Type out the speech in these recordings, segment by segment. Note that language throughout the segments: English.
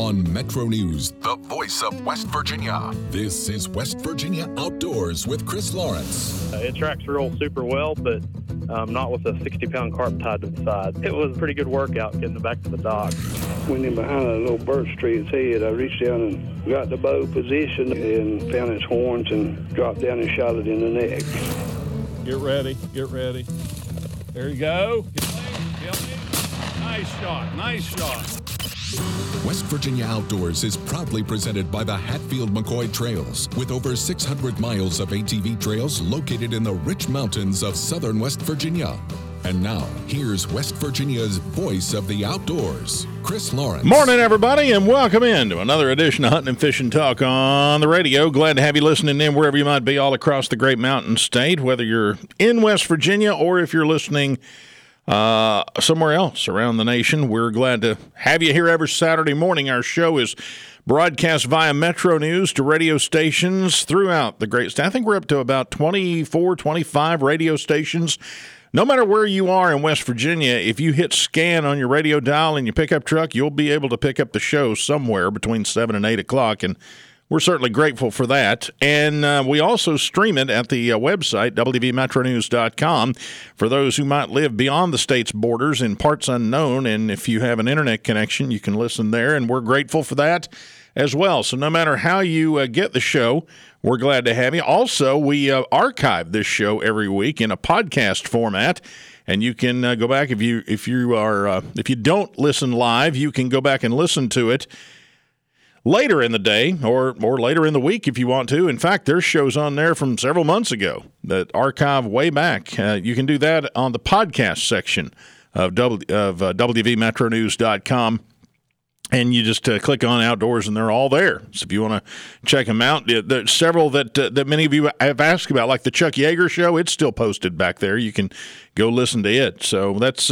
On Metro News, the voice of West Virginia. This is West Virginia Outdoors with Chris Lawrence. Uh, it tracks real super well, but um, not with a 60 pound carp tied to the side. It was a pretty good workout getting it back to the dock. Went in behind a little birch tree its head. I reached down and got the bow positioned and found its horns and dropped down and shot it in the neck. Get ready, get ready. There you go. Nice shot, nice shot. West Virginia Outdoors is proudly presented by the Hatfield McCoy Trails, with over 600 miles of ATV trails located in the rich mountains of southern West Virginia. And now, here's West Virginia's voice of the outdoors, Chris Lawrence. Morning, everybody, and welcome in to another edition of Hunting and Fishing Talk on the radio. Glad to have you listening in wherever you might be all across the great mountain state, whether you're in West Virginia or if you're listening uh, somewhere else around the nation. We're glad to have you here every Saturday morning. Our show is broadcast via Metro News to radio stations throughout the great state. I think we're up to about 24, 25 radio stations. No matter where you are in West Virginia, if you hit scan on your radio dial in your pickup truck, you'll be able to pick up the show somewhere between 7 and 8 o'clock. And we're certainly grateful for that. And uh, we also stream it at the uh, website, WVMetroNews.com, for those who might live beyond the state's borders in parts unknown. And if you have an internet connection, you can listen there. And we're grateful for that as well. So no matter how you uh, get the show, we're glad to have you. Also, we uh, archive this show every week in a podcast format and you can uh, go back if you if you are uh, if you don't listen live, you can go back and listen to it later in the day or or later in the week if you want to. In fact, there's shows on there from several months ago that archive way back. Uh, you can do that on the podcast section of, w, of uh, WVMetroNews.com. And you just uh, click on outdoors, and they're all there. So if you want to check them out, there's several that uh, that many of you have asked about, like the Chuck Yeager show. It's still posted back there. You can go listen to it. So that's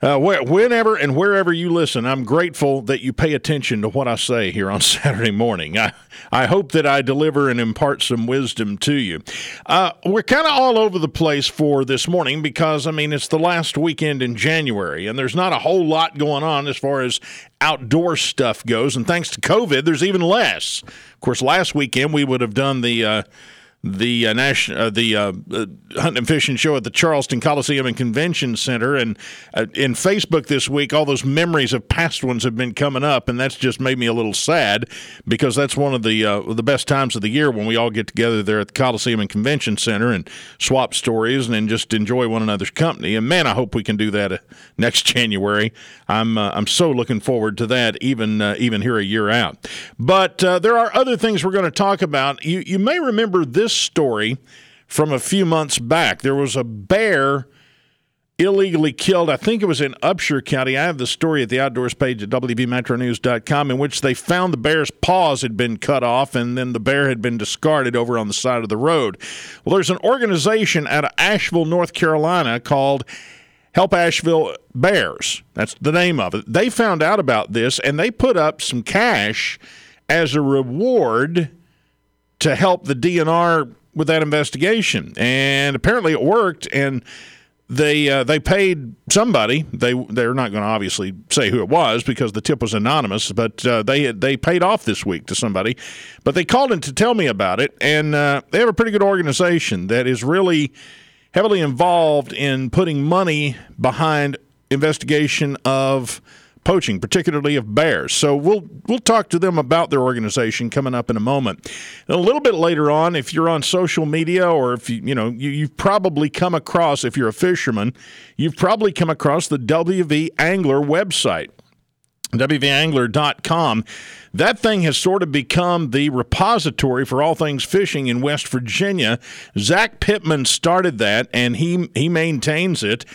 uh, whenever and wherever you listen, I'm grateful that you pay attention to what I say here on Saturday morning. I, I hope that I deliver and impart some wisdom to you. Uh, we're kind of all over the place for this morning because, I mean, it's the last weekend in January, and there's not a whole lot going on as far as outdoor stuff goes. And thanks to COVID, there's even less. Of course, last weekend we would have done the. Uh, the uh, national uh, the uh, uh, hunting and fishing show at the Charleston Coliseum and Convention Center, and uh, in Facebook this week, all those memories of past ones have been coming up, and that's just made me a little sad because that's one of the uh, the best times of the year when we all get together there at the Coliseum and Convention Center and swap stories and, and just enjoy one another's company. And man, I hope we can do that next January. I'm I'm so looking forward to that, even even here a year out. But there are other things we're going to talk about. You you may remember this this story from a few months back. There was a bear illegally killed. I think it was in Upshur County. I have the story at the outdoors page at WVMetroNews.com in which they found the bear's paws had been cut off and then the bear had been discarded over on the side of the road. Well, there's an organization out of Asheville, North Carolina called Help Asheville Bears. That's the name of it. They found out about this and they put up some cash as a reward to help the DNR with that investigation, and apparently it worked. And they uh, they paid somebody. They they're not going to obviously say who it was because the tip was anonymous. But uh, they they paid off this week to somebody. But they called in to tell me about it, and uh, they have a pretty good organization that is really heavily involved in putting money behind investigation of poaching, particularly of bears. So we'll we'll talk to them about their organization coming up in a moment. And a little bit later on, if you're on social media or if you you know you, you've probably come across if you're a fisherman, you've probably come across the WV Angler website. WVAngler.com. That thing has sort of become the repository for all things fishing in West Virginia. Zach Pittman started that, and he he maintains it.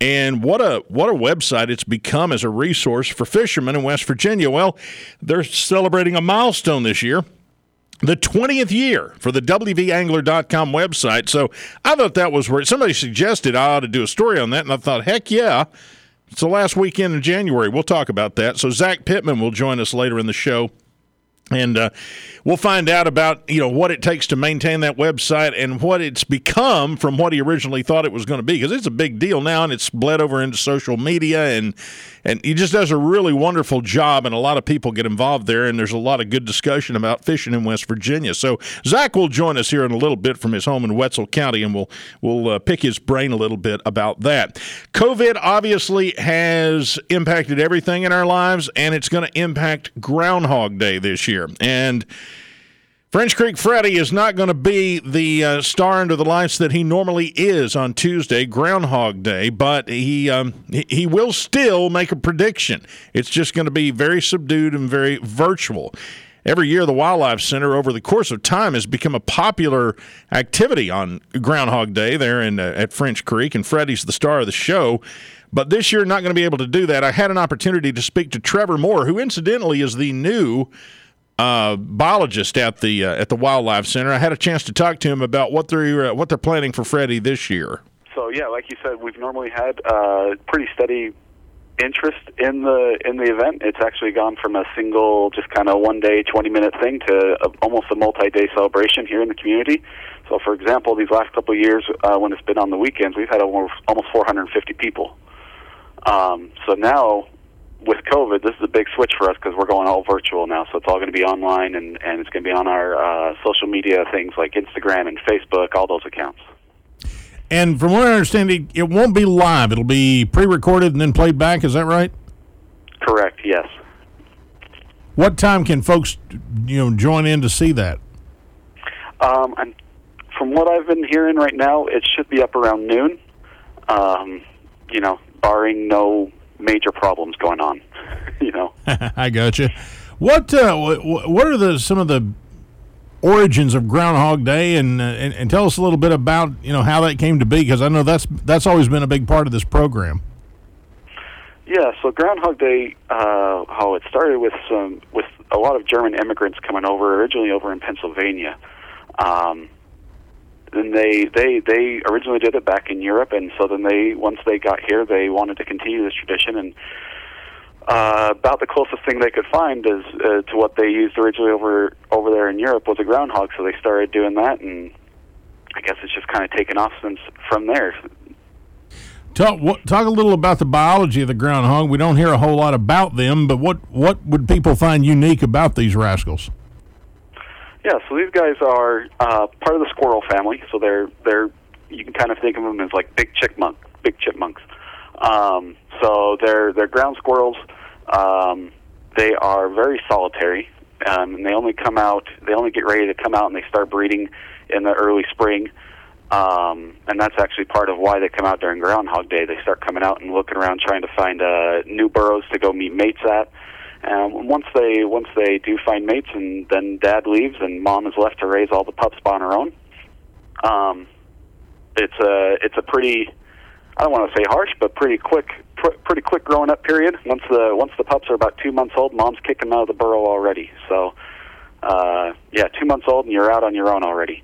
And what a what a website it's become as a resource for fishermen in West Virginia. Well, they're celebrating a milestone this year. The 20th year for the WVAngler.com website. So I thought that was where somebody suggested I ought to do a story on that. And I thought, heck yeah. It's the last weekend in January. We'll talk about that. So Zach Pittman will join us later in the show and uh, we'll find out about you know what it takes to maintain that website and what it's become from what he originally thought it was going to be because it's a big deal now and it's bled over into social media and and he just does a really wonderful job and a lot of people get involved there and there's a lot of good discussion about fishing in West Virginia. So Zach will join us here in a little bit from his home in Wetzel County and we'll we'll uh, pick his brain a little bit about that. COVID obviously has impacted everything in our lives and it's going to impact Groundhog Day this year. And French Creek Freddy is not going to be the uh, star under the lights that he normally is on Tuesday, Groundhog Day, but he um, he, will still make a prediction. It's just going to be very subdued and very virtual. Every year, the Wildlife Center, over the course of time, has become a popular activity on Groundhog Day there in uh, at French Creek, and Freddy's the star of the show. But this year, not going to be able to do that. I had an opportunity to speak to Trevor Moore, who incidentally is the new uh, biologist at the uh, at the Wildlife Center. I had a chance to talk to him about what they're uh, what they're planning for Freddie this year. So yeah, like you said, we've normally had uh, pretty steady interest in the in the event. It's actually gone from a single, just kind of one day, twenty minute thing to a, almost a multi day celebration here in the community. So, for example, these last couple of years, uh, when it's been on the weekends, we've had almost almost 450 people. Um, so now with COVID, this is a big switch for us because we're going all virtual now. So it's all going to be online, and and it's going to be on our uh, social media things like Instagram and Facebook, all those accounts. And from what I understand, it, it won't be live. It'll be pre-recorded and then played back. Is that right? Correct. Yes. What time can folks, you know, join in to see that? Um, and from what I've been hearing right now, it should be up around noon. Um, you know, barring no major problems going on. you know. I got you. What uh, what are the some of the origins of Groundhog Day, and, uh, and and tell us a little bit about you know how that came to be because I know that's that's always been a big part of this program. Yeah, so Groundhog Day, uh, how it started with some with a lot of German immigrants coming over, originally over in Pennsylvania. Um, and they they they originally did it back in Europe, and so then they once they got here, they wanted to continue this tradition, and uh, about the closest thing they could find is uh, to what they used originally over over there in Europe was a groundhog. So they started doing that, and I guess it's just kind of taken off since from there. Talk what, talk a little about the biology of the groundhog. We don't hear a whole lot about them, but what what would people find unique about these rascals? Yeah, so these guys are uh, part of the squirrel family. So they're they're you can kind of think of them as like big chipmunk, big chipmunks. Um, so they're they're ground squirrels. Um, they are very solitary, um, and they only come out. They only get ready to come out, and they start breeding in the early spring. Um, and that's actually part of why they come out during Groundhog Day. They start coming out and looking around, trying to find uh, new burrows to go meet mates at. And once they once they do find mates, and then dad leaves, and mom is left to raise all the pups on her own. Um, it's a it's a pretty I don't want to say harsh, but pretty quick pr- pretty quick growing up period. Once the once the pups are about two months old, mom's kicking them out of the burrow already. So uh, yeah, two months old, and you're out on your own already.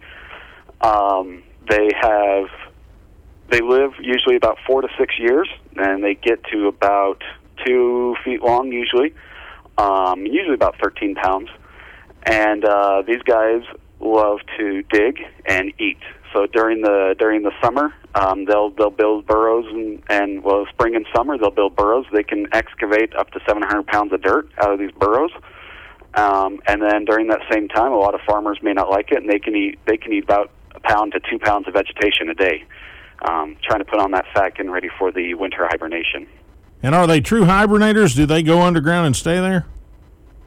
Um, they have they live usually about four to six years, and they get to about two feet long usually um, usually about 13 pounds. And uh, these guys love to dig and eat. So during the during the summer, um, they'll they'll build burrows and and well, spring and summer they'll build burrows. They can excavate up to 700 pounds of dirt out of these burrows. Um, and then during that same time, a lot of farmers may not like it, and they can eat they can eat about a pound to two pounds of vegetation a day, um, trying to put on that fat, getting ready for the winter hibernation. And are they true hibernators? Do they go underground and stay there?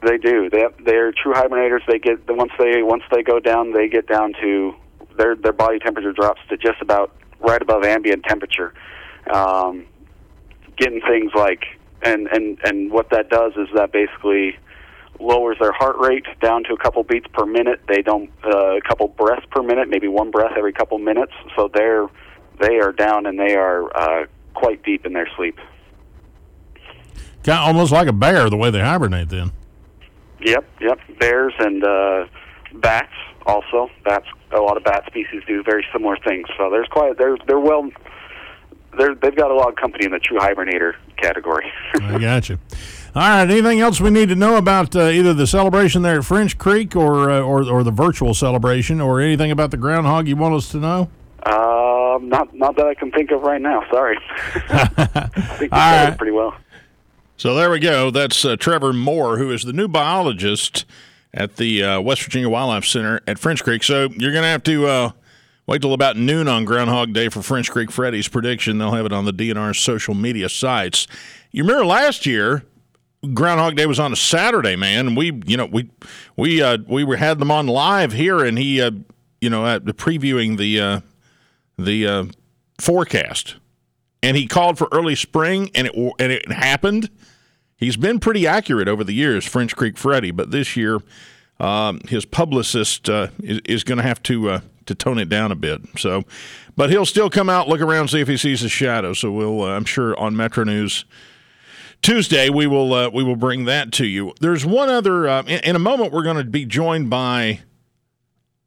They do. They they're true hibernators. They get once they once they go down, they get down to their their body temperature drops to just about right above ambient temperature. Um, getting things like and and and what that does is that basically lowers their heart rate down to a couple beats per minute. They don't uh, a couple breaths per minute, maybe one breath every couple minutes. So they're they are down and they are uh, quite deep in their sleep. Kind of almost like a bear the way they hibernate. Then. Yep, yep. Bears and uh, bats also. Bats. A lot of bat species do very similar things. So there's quite they're they're well. They're, they've got a lot of company in the true hibernator category. I got you. All right. Anything else we need to know about uh, either the celebration there at French Creek or, uh, or or the virtual celebration, or anything about the groundhog you want us to know? Um, not not that I can think of right now. Sorry. I think we covered right. pretty well. So there we go. That's uh, Trevor Moore, who is the new biologist at the uh, West Virginia Wildlife Center at French Creek. So you're going to have to uh, wait till about noon on Groundhog Day for French Creek Freddy's prediction. They'll have it on the DNR's social media sites. You remember last year, Groundhog Day was on a Saturday, man. We, you know, we we uh, we were had them on live here, and he, uh, you know, uh, previewing the uh, the uh, forecast, and he called for early spring, and it and it happened. He's been pretty accurate over the years, French Creek Freddy, but this year um, his publicist uh, is, is going to have to uh, to tone it down a bit. So, but he'll still come out, look around, see if he sees a shadow. So we'll, uh, I'm sure, on Metro News Tuesday we will uh, we will bring that to you. There's one other. Uh, in, in a moment, we're going to be joined by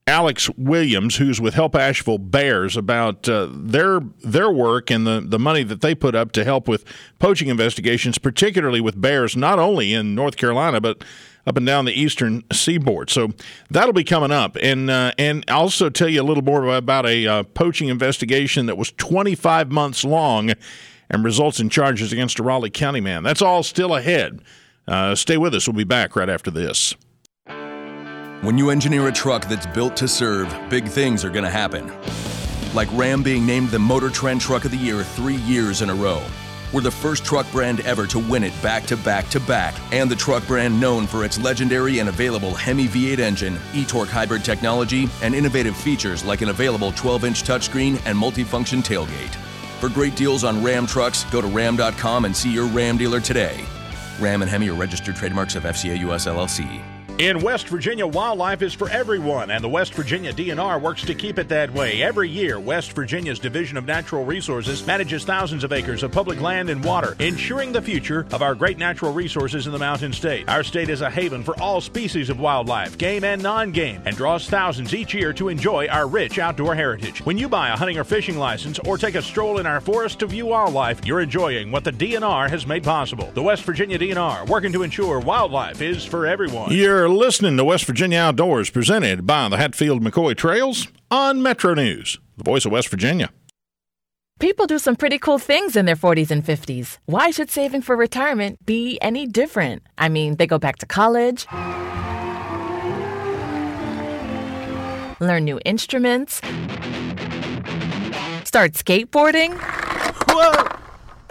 Alex Williams, who's with Help Asheville Bears, about uh, their their work and the, the money that they put up to help with poaching investigations, particularly with bears, not only in North Carolina but up and down the eastern seaboard. So that'll be coming up, and uh, and also tell you a little more about a uh, poaching investigation that was 25 months long and results in charges against a Raleigh County man. That's all still ahead. Uh, stay with us. We'll be back right after this. When you engineer a truck that's built to serve, big things are going to happen. Like Ram being named the Motor Trend Truck of the Year three years in a row. We're the first truck brand ever to win it back to back to back, and the truck brand known for its legendary and available Hemi V8 engine, e torque hybrid technology, and innovative features like an available 12 inch touchscreen and multifunction tailgate. For great deals on Ram trucks, go to ram.com and see your Ram dealer today. Ram and Hemi are registered trademarks of FCA US LLC. In West Virginia, wildlife is for everyone, and the West Virginia DNR works to keep it that way. Every year, West Virginia's Division of Natural Resources manages thousands of acres of public land and water, ensuring the future of our great natural resources in the Mountain State. Our state is a haven for all species of wildlife, game and non game, and draws thousands each year to enjoy our rich outdoor heritage. When you buy a hunting or fishing license or take a stroll in our forest to view wildlife, you're enjoying what the DNR has made possible. The West Virginia DNR, working to ensure wildlife is for everyone. You're listening to West Virginia Outdoors, presented by the Hatfield McCoy Trails on Metro News, the voice of West Virginia. People do some pretty cool things in their 40s and 50s. Why should saving for retirement be any different? I mean, they go back to college, learn new instruments, start skateboarding. Whoa!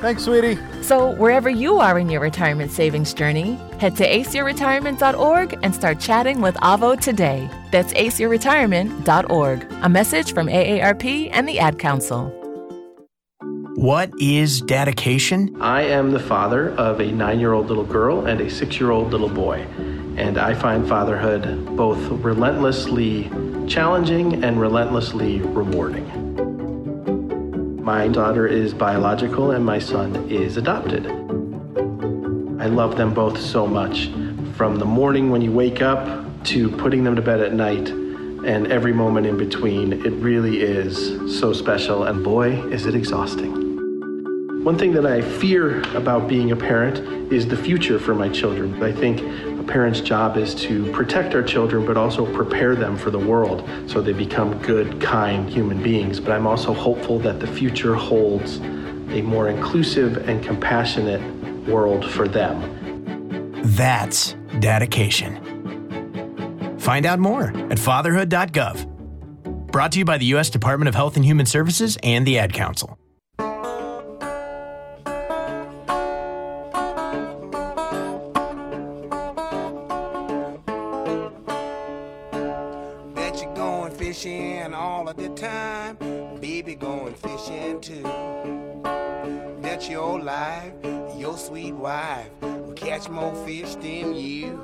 Thanks, sweetie. So, wherever you are in your retirement savings journey, head to aceyourretirement.org and start chatting with Avo today. That's aceyourretirement.org. A message from AARP and the Ad Council. What is dedication? I am the father of a nine year old little girl and a six year old little boy. And I find fatherhood both relentlessly challenging and relentlessly rewarding. My daughter is biological and my son is adopted. I love them both so much. From the morning when you wake up to putting them to bed at night and every moment in between, it really is so special. And boy, is it exhausting. One thing that I fear about being a parent is the future for my children. I think parent's job is to protect our children, but also prepare them for the world so they become good, kind human beings. But I'm also hopeful that the future holds a more inclusive and compassionate world for them. That's dedication. Find out more at fatherhood.gov. Brought to you by the U.S. Department of Health and Human Services and the Ad Council. Time, baby going fishing too. Bet your life, your sweet wife will catch more fish than you.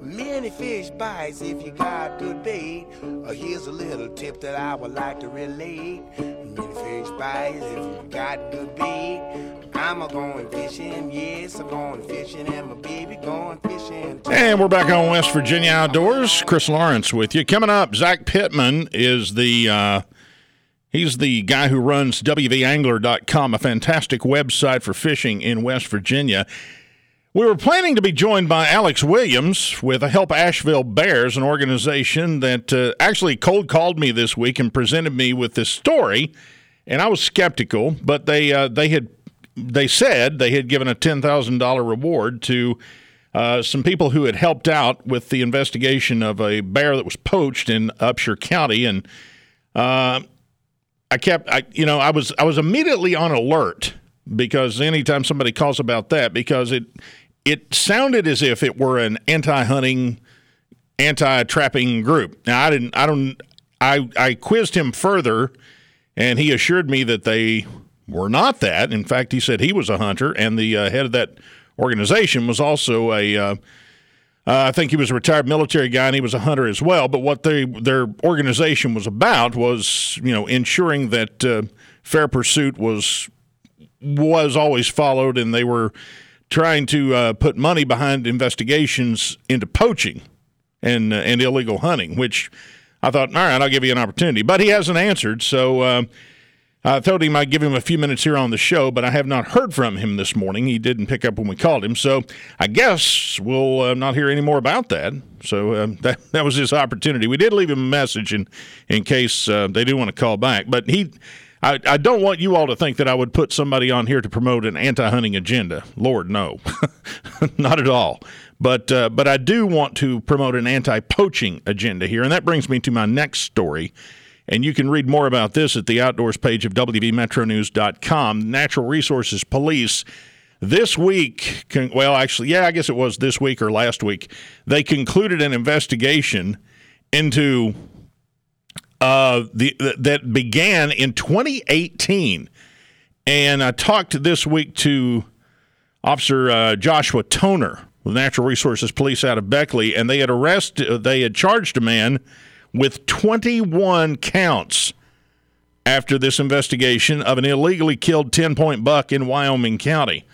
Many fish bites if you got good bait. Uh, here's a little tip that I would like to relate. Many fish bites if you got good bait. I'm a going fishing, yes, I'm going fishing, and my baby going fishing. And we're back on West Virginia Outdoors. Chris Lawrence with you. Coming up, Zach Pittman is the uh, he's the guy who runs WVAngler.com, a fantastic website for fishing in West Virginia. We were planning to be joined by Alex Williams with Help Asheville Bears, an organization that uh, actually cold called me this week and presented me with this story, and I was skeptical, but they uh, they had they said they had given a ten thousand dollar reward to uh, some people who had helped out with the investigation of a bear that was poached in Upshur County, and uh, I kept, I you know, I was I was immediately on alert because anytime somebody calls about that, because it it sounded as if it were an anti-hunting, anti-trapping group. Now I didn't, I don't, I I quizzed him further, and he assured me that they were not that. In fact, he said he was a hunter, and the uh, head of that organization was also a. Uh, uh, I think he was a retired military guy, and he was a hunter as well. But what they their organization was about was, you know, ensuring that uh, fair pursuit was was always followed, and they were trying to uh, put money behind investigations into poaching and uh, and illegal hunting. Which I thought, all right, I'll give you an opportunity, but he hasn't answered. So I told him I'd give him a few minutes here on the show, but I have not heard from him this morning. He didn't pick up when we called him, so I guess we'll uh, not hear any more about that. So um, that that was his opportunity. We did leave him a message in in case uh, they do want to call back, but he. I, I don't want you all to think that I would put somebody on here to promote an anti-hunting agenda. Lord, no, not at all. But uh, but I do want to promote an anti-poaching agenda here, and that brings me to my next story. And you can read more about this at the outdoors page of WVMetroNews.com. Natural Resources Police this week, well, actually, yeah, I guess it was this week or last week, they concluded an investigation into uh, the that began in 2018. And I talked this week to Officer uh, Joshua Toner with Natural Resources Police out of Beckley, and they had arrested, they had charged a man with 21 counts after this investigation of an illegally killed 10 point buck in Wyoming County.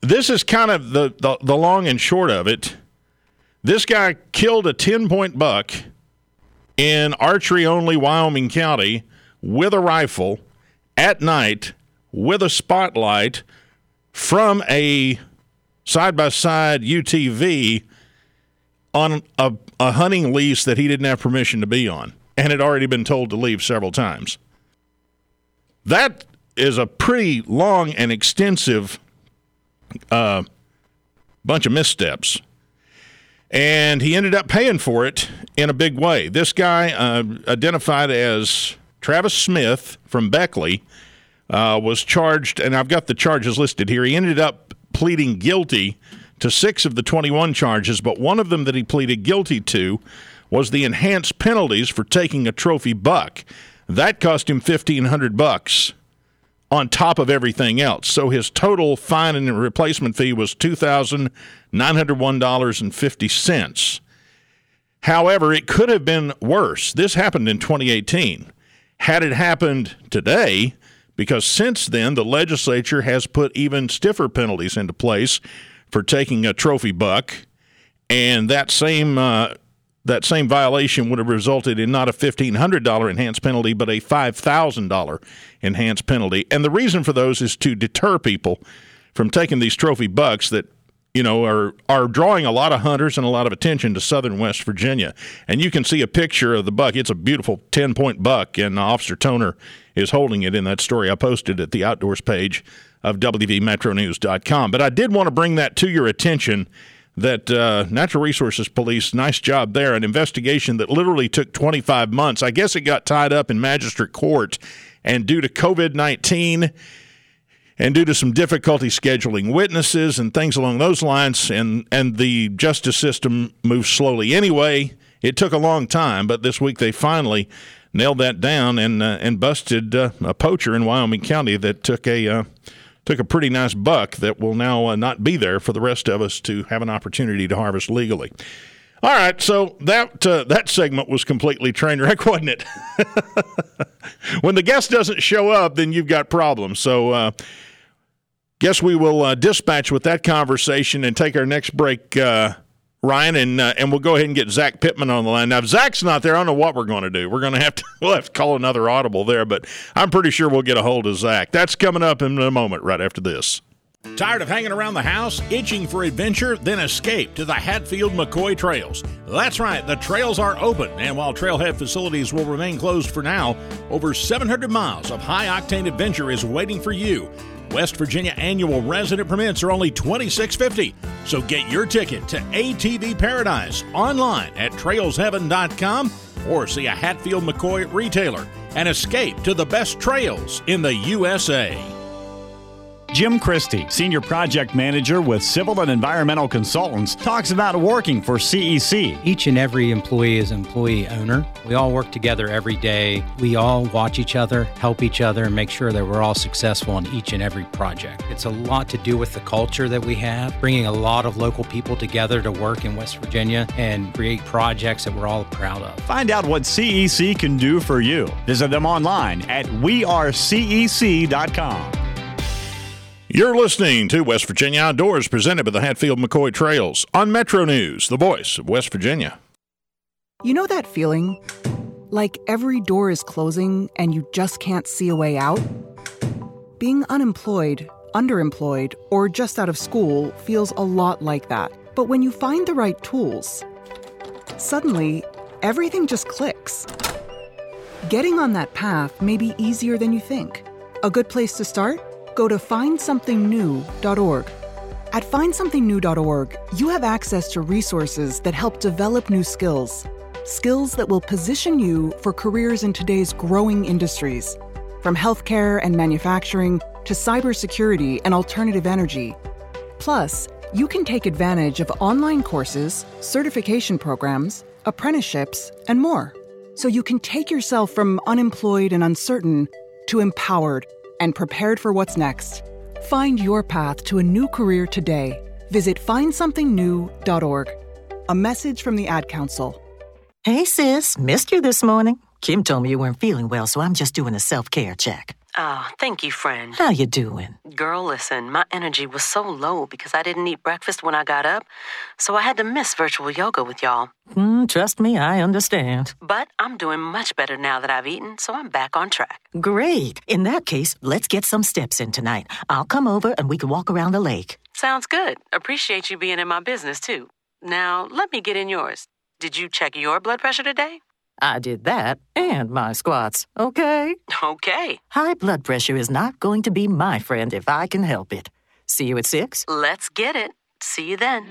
This is kind of the, the, the long and short of it. This guy killed a 10 point buck in archery only Wyoming County with a rifle at night with a spotlight from a side by side UTV on a, a hunting lease that he didn't have permission to be on and had already been told to leave several times. That is a pretty long and extensive uh, bunch of missteps. And he ended up paying for it in a big way. This guy, uh, identified as Travis Smith from Beckley, uh, was charged, and I've got the charges listed here. He ended up pleading guilty to six of the 21 charges, but one of them that he pleaded guilty to was the enhanced penalties for taking a trophy buck. That cost him 1500 bucks on top of everything else. So his total fine and replacement fee was $2,901.50. However, it could have been worse. This happened in 2018. Had it happened today, because since then the legislature has put even stiffer penalties into place for taking a trophy buck, and that same uh, that same violation would have resulted in not a $1,500 enhanced penalty, but a $5,000 enhanced penalty. And the reason for those is to deter people from taking these trophy bucks that you know, are are drawing a lot of hunters and a lot of attention to southern West Virginia. And you can see a picture of the buck. It's a beautiful 10 point buck, and Officer Toner is holding it in that story I posted at the outdoors page of WVMetroNews.com. But I did want to bring that to your attention that uh, Natural Resources Police, nice job there, an investigation that literally took 25 months. I guess it got tied up in magistrate court, and due to COVID 19, and due to some difficulty scheduling witnesses and things along those lines, and, and the justice system moves slowly anyway, it took a long time, but this week they finally nailed that down and uh, and busted uh, a poacher in Wyoming County that took a uh, took a pretty nice buck that will now uh, not be there for the rest of us to have an opportunity to harvest legally. All right, so that uh, that segment was completely train wreck, wasn't it? when the guest doesn't show up, then you've got problems. So uh, guess we will uh, dispatch with that conversation and take our next break, uh, Ryan, and uh, and we'll go ahead and get Zach Pittman on the line. Now, if Zach's not there, I don't know what we're going to do. We're going to have to we'll have to call another audible there, but I'm pretty sure we'll get a hold of Zach. That's coming up in a moment, right after this. Tired of hanging around the house, itching for adventure? Then escape to the Hatfield McCoy Trails. That's right, the trails are open, and while trailhead facilities will remain closed for now, over 700 miles of high octane adventure is waiting for you. West Virginia annual resident permits are only $26.50. So get your ticket to ATV Paradise online at trailsheaven.com or see a Hatfield McCoy retailer and escape to the best trails in the USA. Jim Christie, Senior Project Manager with Civil and Environmental Consultants, talks about working for CEC. Each and every employee is employee owner. We all work together every day. We all watch each other, help each other, and make sure that we're all successful in each and every project. It's a lot to do with the culture that we have, bringing a lot of local people together to work in West Virginia and create projects that we're all proud of. Find out what CEC can do for you. Visit them online at wearecec.com. You're listening to West Virginia Outdoors, presented by the Hatfield McCoy Trails on Metro News, the voice of West Virginia. You know that feeling? Like every door is closing and you just can't see a way out? Being unemployed, underemployed, or just out of school feels a lot like that. But when you find the right tools, suddenly everything just clicks. Getting on that path may be easier than you think. A good place to start? Go to findsomethingnew.org. At findsomethingnew.org, you have access to resources that help develop new skills. Skills that will position you for careers in today's growing industries, from healthcare and manufacturing to cybersecurity and alternative energy. Plus, you can take advantage of online courses, certification programs, apprenticeships, and more. So you can take yourself from unemployed and uncertain to empowered and prepared for what's next. Find your path to a new career today. Visit findsomethingnew.org. A message from the Ad Council. Hey, sis, missed you this morning. Kim told me you weren't feeling well, so I'm just doing a self-care check. Oh, thank you, friend. How you doing? Girl, listen, my energy was so low because I didn't eat breakfast when I got up, so I had to miss virtual yoga with y'all. Mm, trust me, I understand. But I'm doing much better now that I've eaten, so I'm back on track. Great. In that case, let's get some steps in tonight. I'll come over and we can walk around the lake. Sounds good. Appreciate you being in my business, too. Now, let me get in yours. Did you check your blood pressure today? I did that and my squats, okay? Okay. High blood pressure is not going to be my friend if I can help it. See you at 6? Let's get it. See you then.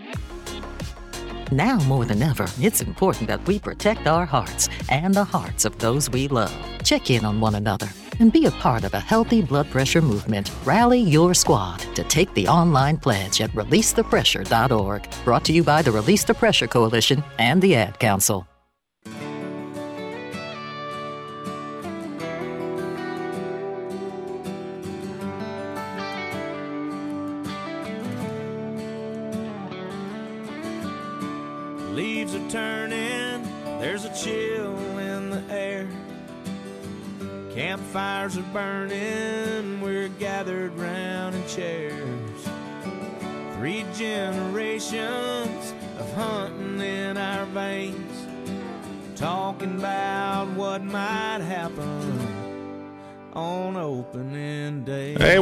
Now more than ever, it's important that we protect our hearts and the hearts of those we love. Check in on one another and be a part of a healthy blood pressure movement. Rally your squad to take the online pledge at releasethepressure.org. Brought to you by the Release the Pressure Coalition and the Ad Council.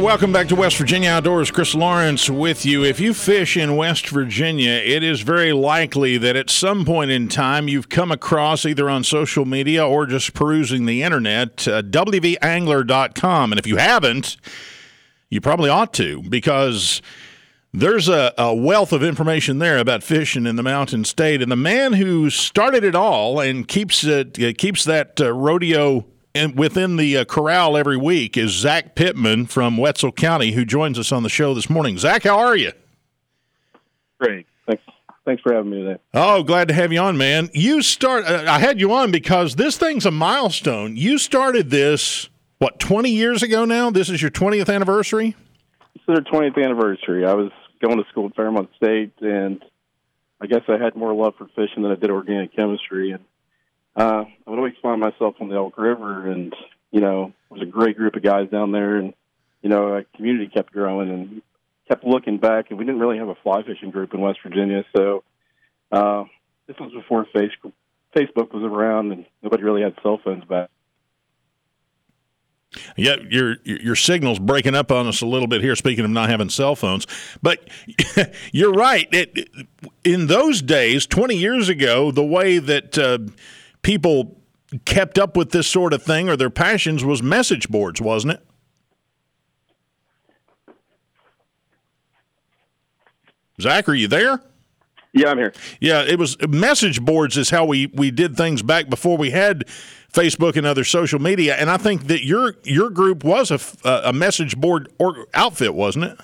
Welcome back to West Virginia Outdoors. Chris Lawrence with you. If you fish in West Virginia, it is very likely that at some point in time you've come across either on social media or just perusing the internet uh, WVAngler.com. And if you haven't, you probably ought to because there's a, a, wealth of information there about fishing in the Mountain State. And the man who started it all and keeps it uh, keeps that uh, rodeo in, within the uh, corral every week is Zach Pittman from Wetzel County, who joins us on the show this morning. Zach, how are you? Great. Thanks. Thanks for having me today. Oh, glad to have you on, man. You start. Uh, I had you on because this thing's a milestone. You started this what 20 years ago now. This is your 20th anniversary. This is our 20th anniversary. I was going to school at Fairmont State, and I guess I had more love for fishing than I did organic chemistry. And uh, I would always find myself on the Elk River, and you know, there was a great group of guys down there, and you know, our community kept growing and kept looking back, and we didn't really have a fly fishing group in West Virginia, so uh, this was before Facebook Facebook was around, and nobody really had cell phones back. Yeah, your your signal's breaking up on us a little bit here. Speaking of not having cell phones, but you're right. It, in those days, 20 years ago, the way that uh, people kept up with this sort of thing or their passions was message boards, wasn't it? Zach, are you there? Yeah, I'm here. Yeah, it was message boards is how we we did things back before we had Facebook and other social media. And I think that your your group was a, a message board or outfit, wasn't it?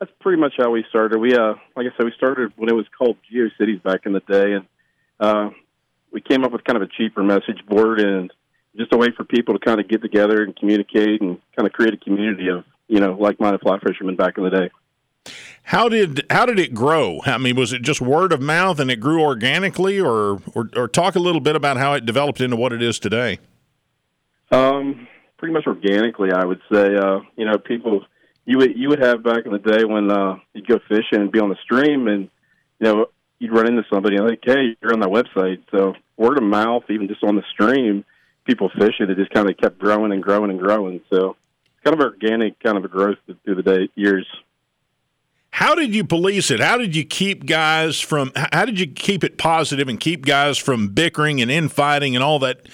That's pretty much how we started. We uh, like I said, we started when it was called GeoCities back in the day, and uh, we came up with kind of a cheaper message board and just a way for people to kind of get together and communicate and kind of create a community of you know like-minded fly fishermen back in the day. How did how did it grow? I mean, was it just word of mouth and it grew organically, or or, or talk a little bit about how it developed into what it is today? Um, pretty much organically, I would say. Uh, you know, people you would you would have back in the day when uh, you'd go fishing and be on the stream, and you know you'd run into somebody and like, hey, you're on that website. So word of mouth, even just on the stream, people fishing, it just kind of kept growing and growing and growing. So it's kind of organic, kind of a growth through the day years. How did you police it? How did you keep guys from? How did you keep it positive and keep guys from bickering and infighting and all that,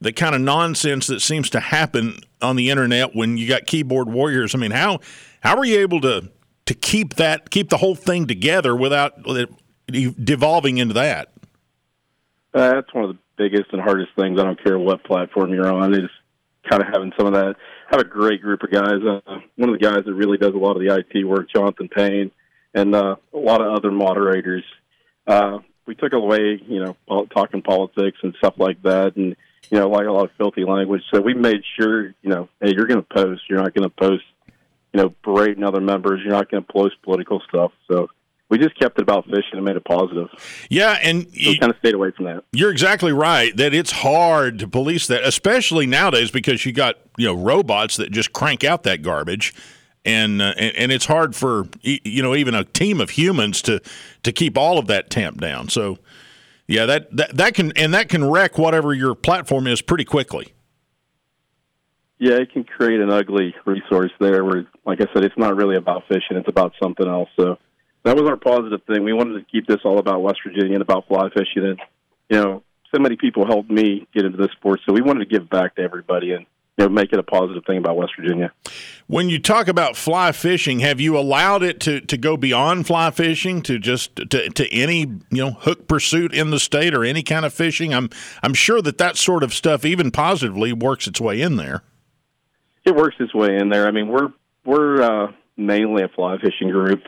the kind of nonsense that seems to happen on the internet when you got keyboard warriors? I mean, how how were you able to to keep that keep the whole thing together without devolving into that? Uh, that's one of the biggest and hardest things. I don't care what platform you're on. Is kind of having some of that. I have a great group of guys. Uh, one of the guys that really does a lot of the IT work, Jonathan Payne, and uh, a lot of other moderators. Uh, we took away, you know, talking politics and stuff like that, and you know, like a lot of filthy language. So we made sure, you know, hey, you're going to post. You're not going to post, you know, berating other members. You're not going to post political stuff. So we just kept it about fishing and made it positive. Yeah, and so you, kind of stayed away from that. You're exactly right that it's hard to police that, especially nowadays because you got you know robots that just crank out that garbage. And, uh, and, and it's hard for you know even a team of humans to to keep all of that tamped down. So yeah, that, that that can and that can wreck whatever your platform is pretty quickly. Yeah, it can create an ugly resource there where, like I said, it's not really about fishing; it's about something else. So that was our positive thing. We wanted to keep this all about West Virginia and about fly fishing. And, you know, so many people helped me get into this sport. So we wanted to give back to everybody and, you know, make it a positive thing about West Virginia. When you talk about fly fishing, have you allowed it to, to go beyond fly fishing to just to, to any you know hook pursuit in the state or any kind of fishing? I'm I'm sure that that sort of stuff, even positively, works its way in there. It works its way in there. I mean, we're we're uh, mainly a fly fishing group.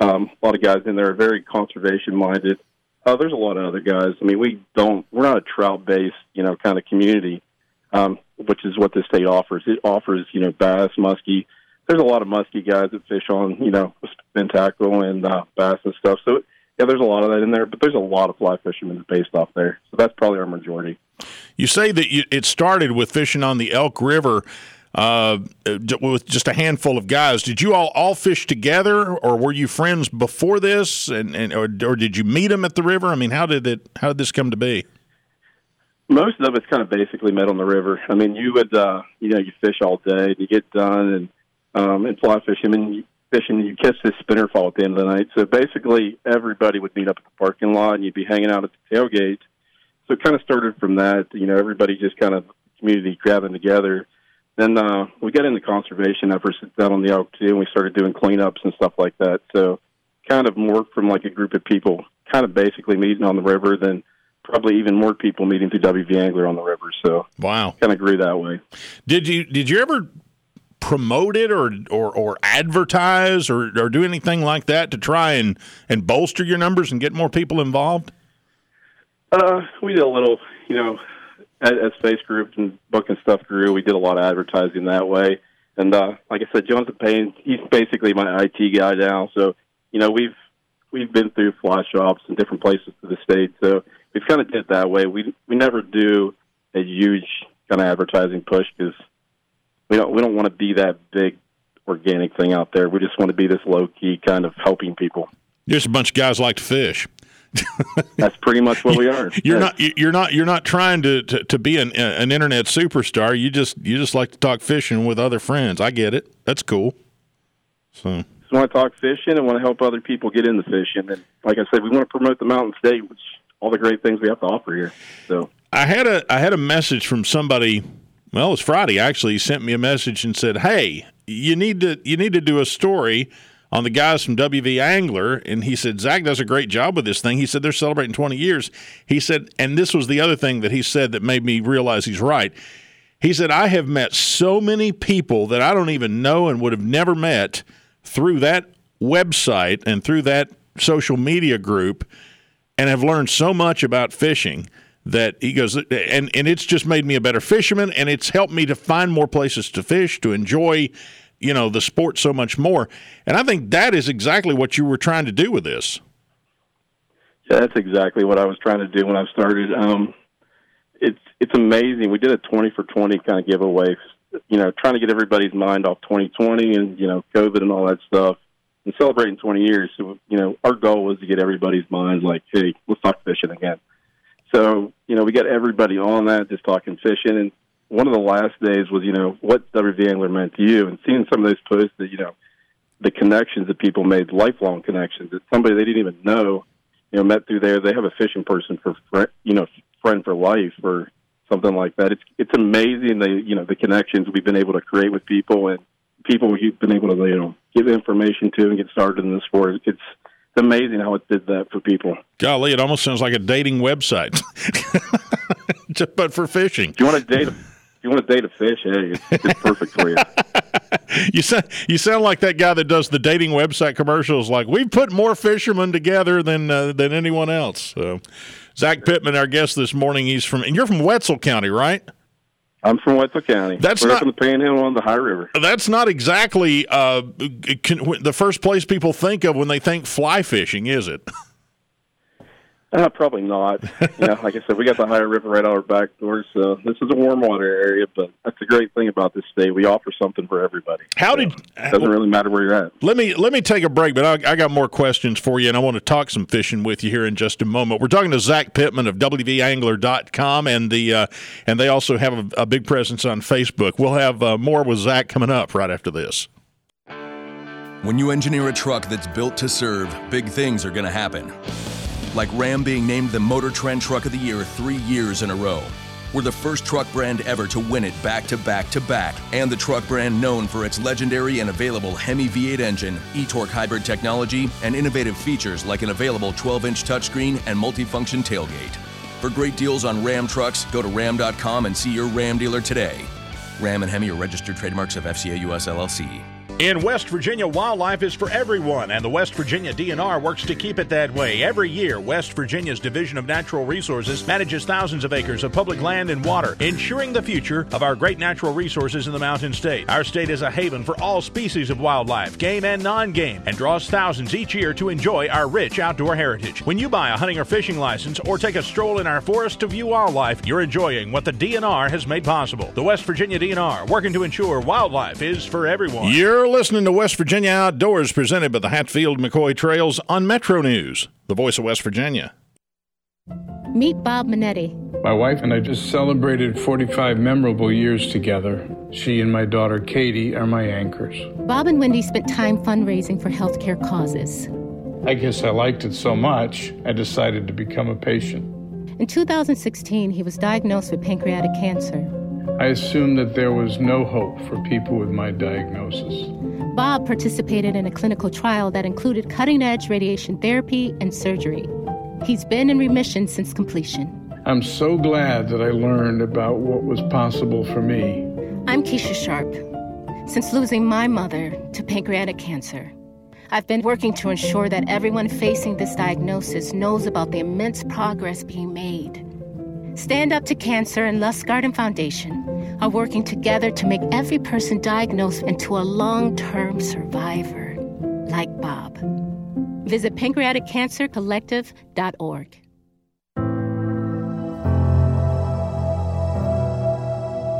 Um, a lot of guys in there are very conservation minded. Uh, there's a lot of other guys. I mean, we don't. We're not a trout based, you know, kind of community, um, which is what the state offers. It offers, you know, bass, muskie. There's a lot of muskie guys that fish on, you know, spin tackle and uh, bass and stuff. So yeah, there's a lot of that in there, but there's a lot of fly fishermen based off there. So that's probably our majority. You say that you, it started with fishing on the Elk River uh, with just a handful of guys. Did you all all fish together, or were you friends before this, and, and or, or did you meet them at the river? I mean, how did it how did this come to be? most of it's kind of basically met on the river. I mean, you would, uh, you know, you fish all day, you get done, and um, and fly fishing, and you fishing, you catch this spinner fall at the end of the night. So basically, everybody would meet up at the parking lot, and you'd be hanging out at the tailgate. So it kind of started from that. You know, everybody just kind of community grabbing together. Then uh, we got into conservation efforts down on the Elk too, and we started doing cleanups and stuff like that. So kind of more from like a group of people, kind of basically meeting on the river than probably even more people meeting through WV Angler on the river. So wow, kind of grew that way. Did you did you ever promote it or or, or advertise or, or do anything like that to try and, and bolster your numbers and get more people involved? Uh, we did a little, you know, as, as face groups and book and stuff grew, we did a lot of advertising that way. And uh, like I said, Jonathan Payne, he's basically my IT guy now. So you know, we've we've been through fly shops in different places to the state. So we've kind of did that way. We we never do a huge kind of advertising push because we don't we don't want to be that big organic thing out there. We just want to be this low key kind of helping people. Just a bunch of guys like to fish. That's pretty much what we are. You're not you're not you're not trying to, to, to be an an internet superstar. You just you just like to talk fishing with other friends. I get it. That's cool. So just want to talk fishing and want to help other people get into fishing. And like I said, we want to promote the Mountain State, which all the great things we have to offer here. So I had a I had a message from somebody. Well, it was Friday actually. He sent me a message and said, "Hey, you need to you need to do a story." On the guys from WV Angler, and he said Zach does a great job with this thing. He said they're celebrating 20 years. He said, and this was the other thing that he said that made me realize he's right. He said I have met so many people that I don't even know and would have never met through that website and through that social media group, and have learned so much about fishing that he goes and and it's just made me a better fisherman and it's helped me to find more places to fish to enjoy you know the sport so much more. And I think that is exactly what you were trying to do with this. Yeah, that's exactly what I was trying to do when I started. Um, it's it's amazing. We did a twenty for twenty kind of giveaway. You know, trying to get everybody's mind off 2020 and you know COVID and all that stuff, and celebrating 20 years. So you know, our goal was to get everybody's minds like, hey, let's talk fishing again. So you know, we got everybody on that, just talking fishing, and one of the last days was, you know, what WV Angler meant to you, and seeing some of those posts that, you know, the connections that people made, lifelong connections, that somebody they didn't even know, you know, met through there. They have a fishing person for, you know, friend for life or something like that. It's it's amazing the you know the connections we've been able to create with people and people you've been able to you know give information to and get started in the sport. It's it's amazing how it did that for people. Golly, it almost sounds like a dating website, but for fishing. Do you want to date? You want to date a fish, hey, it's, it's perfect for you. you sound you sound like that guy that does the dating website commercials. Like we've put more fishermen together than uh, than anyone else. So, Zach Pittman, our guest this morning, he's from and you're from Wetzel County, right? I'm from Wetzel County. That's We're not up in the Panhandle on the Ohio River. That's not exactly uh, can, the first place people think of when they think fly fishing, is it? Uh, probably not. you know, like I said, we got the Ohio River right out our back door, so this is a warm water area. But that's the great thing about this state; we offer something for everybody. How so did it doesn't really matter where you're at? Let me let me take a break, but I, I, got more questions for you, and I want to talk some fishing with you here in just a moment. We're talking to Zach Pittman of WVAngler.com, and the uh, and they also have a, a, big presence on Facebook. We'll have uh, more with Zach coming up right after this. When you engineer a truck that's built to serve, big things are going to happen like Ram being named the Motor Trend Truck of the Year three years in a row. We're the first truck brand ever to win it back to back to back, and the truck brand known for its legendary and available Hemi V8 engine, e torque hybrid technology, and innovative features like an available 12 inch touchscreen and multifunction tailgate. For great deals on Ram trucks, go to ram.com and see your Ram dealer today. Ram and Hemi are registered trademarks of FCA US LLC. In West Virginia, wildlife is for everyone, and the West Virginia DNR works to keep it that way. Every year, West Virginia's Division of Natural Resources manages thousands of acres of public land and water, ensuring the future of our great natural resources in the Mountain State. Our state is a haven for all species of wildlife, game and non game, and draws thousands each year to enjoy our rich outdoor heritage. When you buy a hunting or fishing license or take a stroll in our forest to view wildlife, you're enjoying what the DNR has made possible. The West Virginia DNR, working to ensure wildlife is for everyone. You're listening to West Virginia Outdoors, presented by the Hatfield McCoy Trails on Metro News, the voice of West Virginia. Meet Bob Minetti. My wife and I just celebrated 45 memorable years together. She and my daughter Katie are my anchors. Bob and Wendy spent time fundraising for healthcare causes. I guess I liked it so much, I decided to become a patient. In 2016, he was diagnosed with pancreatic cancer. I assumed that there was no hope for people with my diagnosis. Bob participated in a clinical trial that included cutting edge radiation therapy and surgery. He's been in remission since completion. I'm so glad that I learned about what was possible for me. I'm Keesha Sharp. Since losing my mother to pancreatic cancer, I've been working to ensure that everyone facing this diagnosis knows about the immense progress being made. Stand Up to Cancer and Lustgarten Foundation are working together to make every person diagnosed into a long term survivor, like Bob. Visit pancreaticcancercollective.org.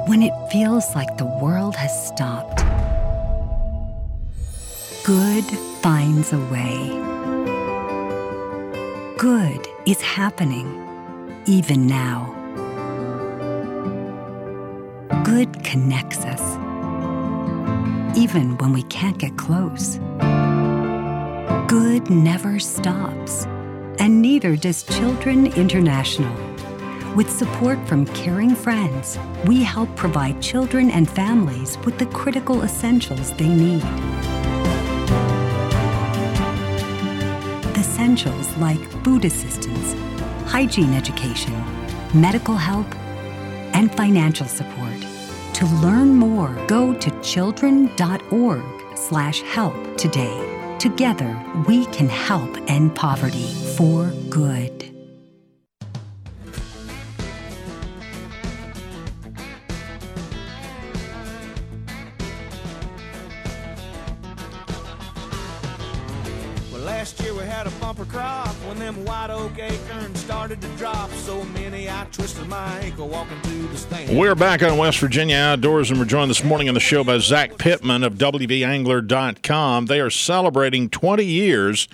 When it feels like the world has stopped, good finds a way. Good is happening, even now. Good connects us, even when we can't get close. Good never stops, and neither does Children International. With support from caring friends, we help provide children and families with the critical essentials they need. Essentials like food assistance, hygiene education, medical help, and financial support. To learn more, go to children.org/help today. Together, we can help end poverty for good. We're back on West Virginia Outdoors, and we're joined this morning on the show by Zach Pittman of WVAngler.com. They are celebrating 20 years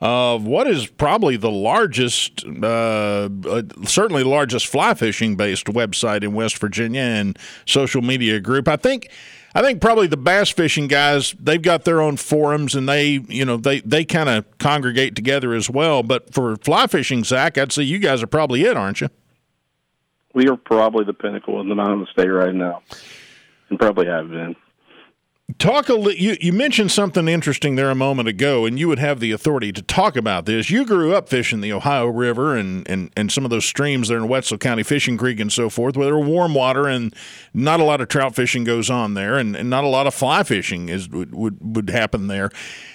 of what is probably the largest, uh, uh, certainly the largest fly fishing based website in West Virginia and social media group. I think. I think probably the bass fishing guys they've got their own forums and they you know they they kind of congregate together as well. But for fly fishing, Zach, I'd say you guys are probably it, aren't you? We are probably the pinnacle in the mountain state right now, and probably have been. Talk a li- you you mentioned something interesting there a moment ago, and you would have the authority to talk about this. You grew up fishing the Ohio River and, and, and some of those streams there in Wetzel County, Fishing Creek, and so forth, where there are warm water and not a lot of trout fishing goes on there, and, and not a lot of fly fishing is would, would would happen there.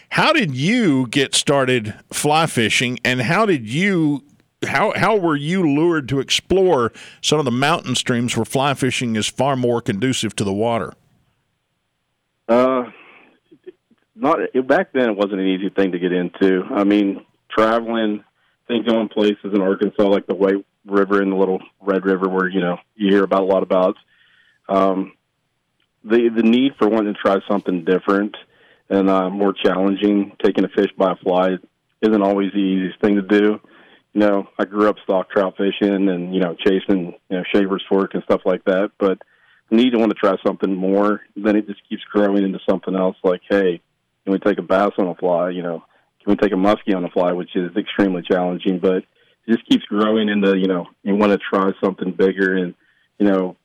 How did you get started fly fishing, and how did you how how were you lured to explore some of the mountain streams where fly fishing is far more conducive to the water? Uh, not back then. It wasn't an easy thing to get into. I mean, traveling, think going places in Arkansas like the White River and the Little Red River, where you know you hear about a lot about. Um, the the need for wanting to try something different and uh, more challenging, taking a fish by a fly, isn't always the easiest thing to do. You know, I grew up stock trout fishing and you know chasing you know shavers fork and stuff like that, but need to want to try something more, then it just keeps growing into something else. Like, hey, can we take a bass on a fly? You know, can we take a muskie on a fly, which is extremely challenging, but it just keeps growing into you know you want to try something bigger, and you know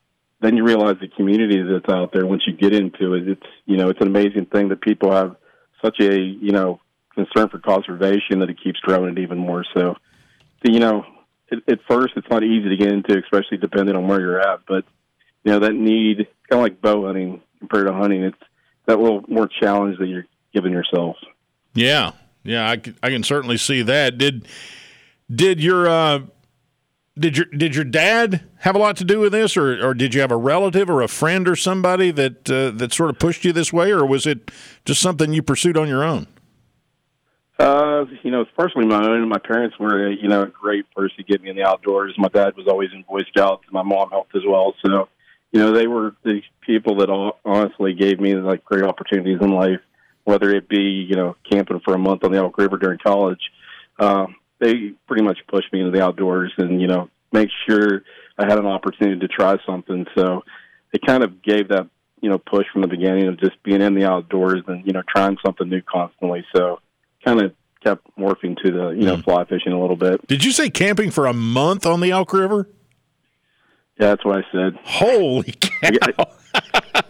then you realize the community that's out there. Once you get into it, it's you know it's an amazing thing that people have such a you know concern for conservation that it keeps growing even more. So, you know, at, at first it's not easy to get into, especially depending on where you're at, but you know that need kind of like bow hunting compared to hunting. It's that little more challenge that you're giving yourself. Yeah, yeah, I, I can certainly see that. Did did your uh, did your did your dad have a lot to do with this, or or did you have a relative or a friend or somebody that uh, that sort of pushed you this way, or was it just something you pursued on your own? Uh, you know, partially my own. My parents were, you know, a great person to get me in the outdoors. My dad was always in Boy Scouts, and my mom helped as well. So, you know, they were the people that honestly gave me like great opportunities in life, whether it be, you know, camping for a month on the Elk River during college. Uh, they pretty much pushed me into the outdoors and you know make sure I had an opportunity to try something. So it kind of gave that you know push from the beginning of just being in the outdoors and you know trying something new constantly. So kind of kept morphing to the you know fly fishing a little bit. Did you say camping for a month on the Elk River? Yeah, that's what I said. Holy cow!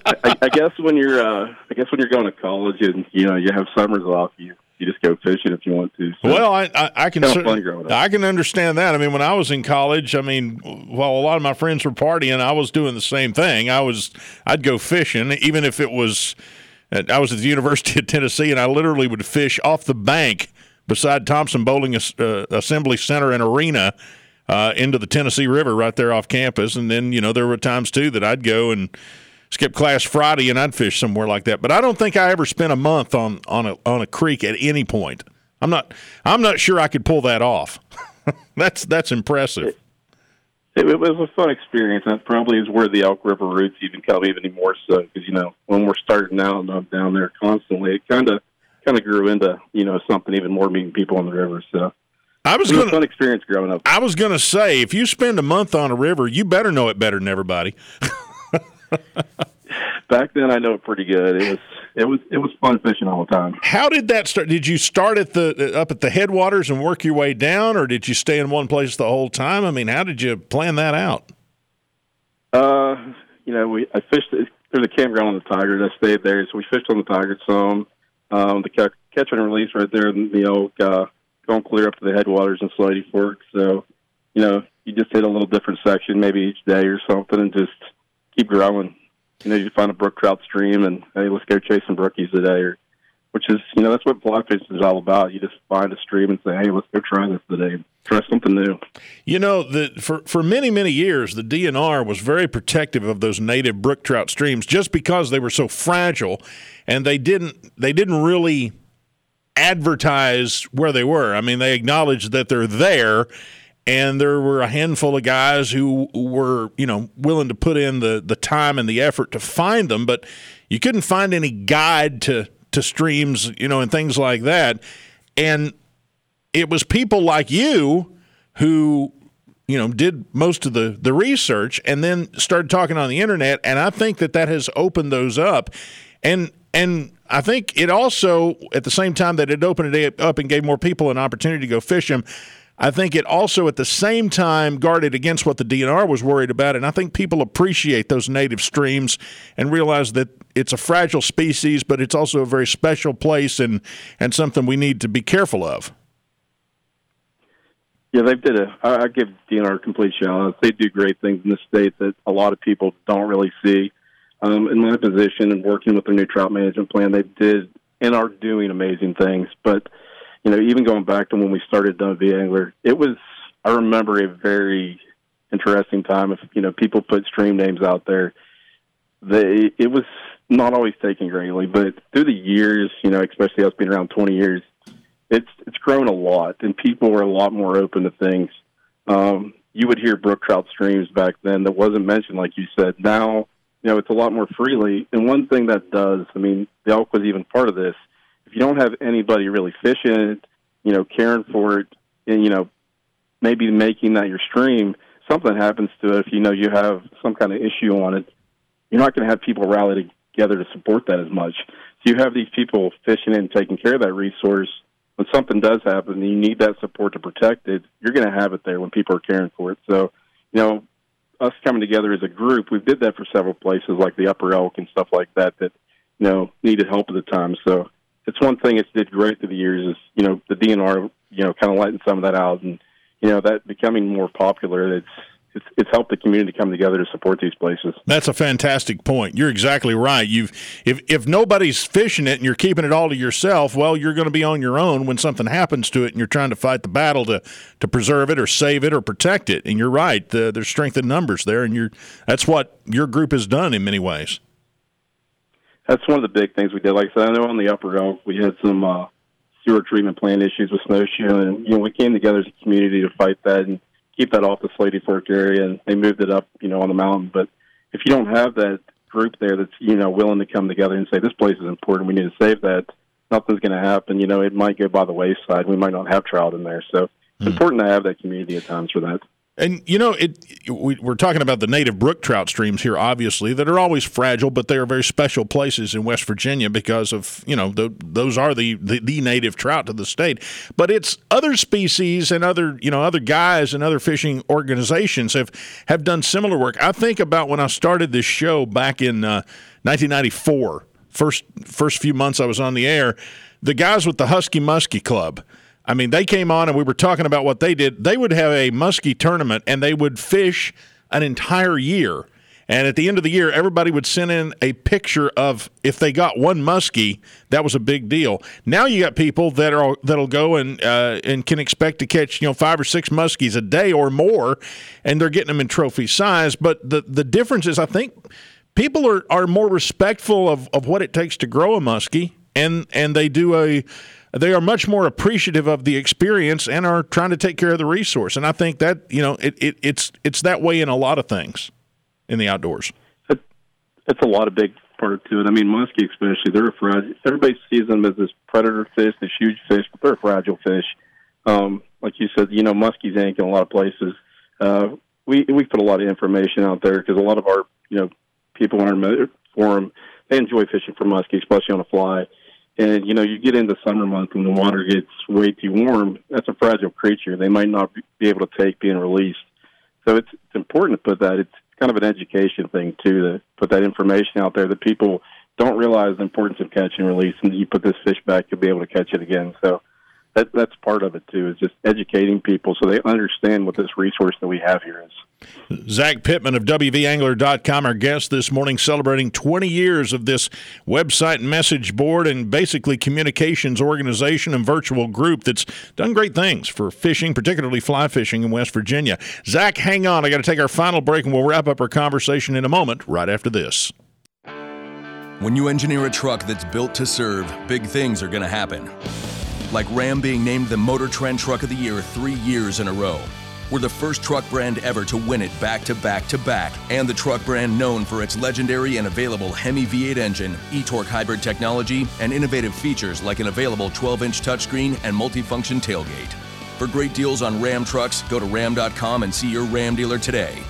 I, I guess when you're uh, I guess when you're going to college and you know you have summers off, you you just go fishing if you want to. So Well, I, I, I can Kinda cer- fun growing up. I can understand that. I mean, when I was in college, I mean, while a lot of my friends were partying, I was doing the same thing. I was I'd go fishing, even if it was. I was at the University of Tennessee, and I literally would fish off the bank beside Thompson Boling uh, Assembly Center and Arena uh, into the Tennessee River right there off campus. And then you know there were times too that I'd go and skip class Friday and I'd fish somewhere like that. But I don't think I ever spent a month on on a on a creek at any point. I'm not I'm not sure I could pull that off. that's that's impressive. It, it was a fun experience. That probably is where the Elk River roots even come even more so because you know when we're starting out and I'm down there constantly, it kind of kind of grew into you know something even more meeting people on the river. So I was it was gonna- a fun experience growing up. I was going to say if you spend a month on a river, you better know it better than everybody. Back then, I know it pretty good. It was it was it was fun fishing all the time. How did that start? Did you start at the up at the headwaters and work your way down, or did you stay in one place the whole time? I mean, how did you plan that out? Uh, you know, we I fished. There's a campground on the Tiger. I stayed there, so we fished on the Tigers some. Um, the catch, and release right there in the Elk, uh, going clear up to the headwaters in Slaty Fork. So, you know, you just hit a little different section maybe each day or something, and just keep growing. You know, you find a brook trout stream, and hey, let's go chase some brookies today, or which is you know that's what fly fishing is all about. You just find a stream and say, hey, let's go try this today. Try something new. You know, the, for for many many years, the DNR was very protective of those native brook trout streams, just because they were so fragile, and they didn't they didn't really advertise where they were. I mean, they acknowledged that they're there, and there were a handful of guys who were you know willing to put in the the time and the effort to find them, but you couldn't find any guide to to streams, you know, and things like that, and it was people like you who you know did most of the the research and then started talking on the internet and i think that that has opened those up. And and i think it also at the same time that it opened it up and gave more people an opportunity to go fish them I think it also at the same time guarded against what the DNR was worried about. And I think people appreciate those native streams and realize that it's a fragile species, but it's also a very special place and, and something we need to be careful of. Yeah, they did a. I give DNR a complete shout out. They do great things in the state that a lot of people don't really see. Um, in my position and working with their new trout management plan, they did and are doing amazing things. But you know, even going back to when we started WV Angler, it was. I remember a very interesting time. If you know, people put stream names out there. They it was not always taken greatly, but through the years, you know, especially us being around twenty years, it's it's grown a lot, and people are a lot more open to things. Um, you would hear brook trout streams back then that wasn't mentioned, like you said. Now, you know, it's a lot more freely. And one thing that does, I mean, the elk was even part of this. You don't have anybody really fishing it, you know, caring for it, and you know, maybe making that your stream, something happens to it. If you know you have some kind of issue on it, you're not going to have people rally together to support that as much. So you have these people fishing and taking care of that resource when something does happen you need that support to protect it, you're going to have it there when people are caring for it. So, you know, us coming together as a group, we did that for several places like the Upper Elk and stuff like that that, you know, needed help at the time. So it's one thing it's did great through the years is, you know, the DNR, you know, kind of lighting some of that out and, you know, that becoming more popular. It's, it's, it's helped the community come together to support these places. That's a fantastic point. You're exactly right. You've if if nobody's fishing it and you're keeping it all to yourself, well, you're going to be on your own when something happens to it, and you're trying to fight the battle to to preserve it or save it or protect it. And you're right. The, there's strength in numbers there, and you're that's what your group has done in many ways. That's one of the big things we did. Like I said, I know on the Upper Elk we had some uh, sewer treatment plant issues with snowshoe, and you know we came together as a community to fight that and keep that off the Slaty Fork area. And they moved it up, you know, on the mountain. But if you don't have that group there that's you know willing to come together and say this place is important, we need to save that. Nothing's going to happen. You know, it might go by the wayside. We might not have trout in there. So It's important to have that community at times for that. And you know, it we, are talking about the native brook trout streams here, obviously, that are always fragile, but they are very special places in West Virginia because of you know the, those are the, the, the native trout to the state. But it's other species and other you know other guys and other fishing organizations have have done similar work. I think about when I started this show back in uh, 1994, first first few months I was on the air. The guys with the Husky Muskie Club I mean, they came on and we were talking about what they did. They would have a muskie tournament and they would fish an entire year. And at the end of the year, everybody would send in a picture of if they got one muskie, that was a big deal. Now you got people that are that'll go and uh, and can expect to catch you know five or six muskies a day or more, and they're getting them in trophy size. But the the difference is, I think people are are more respectful of of what it takes to grow a muskie, and and they do a they are much more appreciative of the experience and are trying to take care of the resource. And I think that you know it, it it's it's that way in a lot of things in the outdoors. It's a lot of big part to it. I mean, muskie especially, they're a fragile. Everybody sees them as this predator fish, this huge fish, but they're a fragile fish. Um, like you said, you know, muskies ain't in a lot of places. Uh, we we put a lot of information out there because a lot of our you know people on our forum they enjoy fishing for muskie, especially on a fly. And you know, you get into summer months when the water gets way too warm. That's a fragile creature. They might not be able to take being released. So it's, it's important to put that. It's kind of an education thing too to put that information out there that people don't realize the importance of catch and release. And you put this fish back, you'll be able to catch it again. So that, that's part of it too. Is just educating people so they understand what this resource that we have here is. Zach Pittman of WVAngler.com, our guest this morning, celebrating 20 years of this website and message board and basically communications organization and virtual group that's done great things for fishing, particularly fly fishing in West Virginia. Zach, hang on. I got to take our final break and we'll wrap up our conversation in a moment right after this. When you engineer a truck that's built to serve, big things are going to happen. Like Ram being named the Motor Trend Truck of the Year three years in a row. We're the first truck brand ever to win it back to back to back, and the truck brand known for its legendary and available Hemi V8 engine, e torque hybrid technology, and innovative features like an available 12 inch touchscreen and multifunction tailgate. For great deals on Ram trucks, go to ram.com and see your Ram dealer today.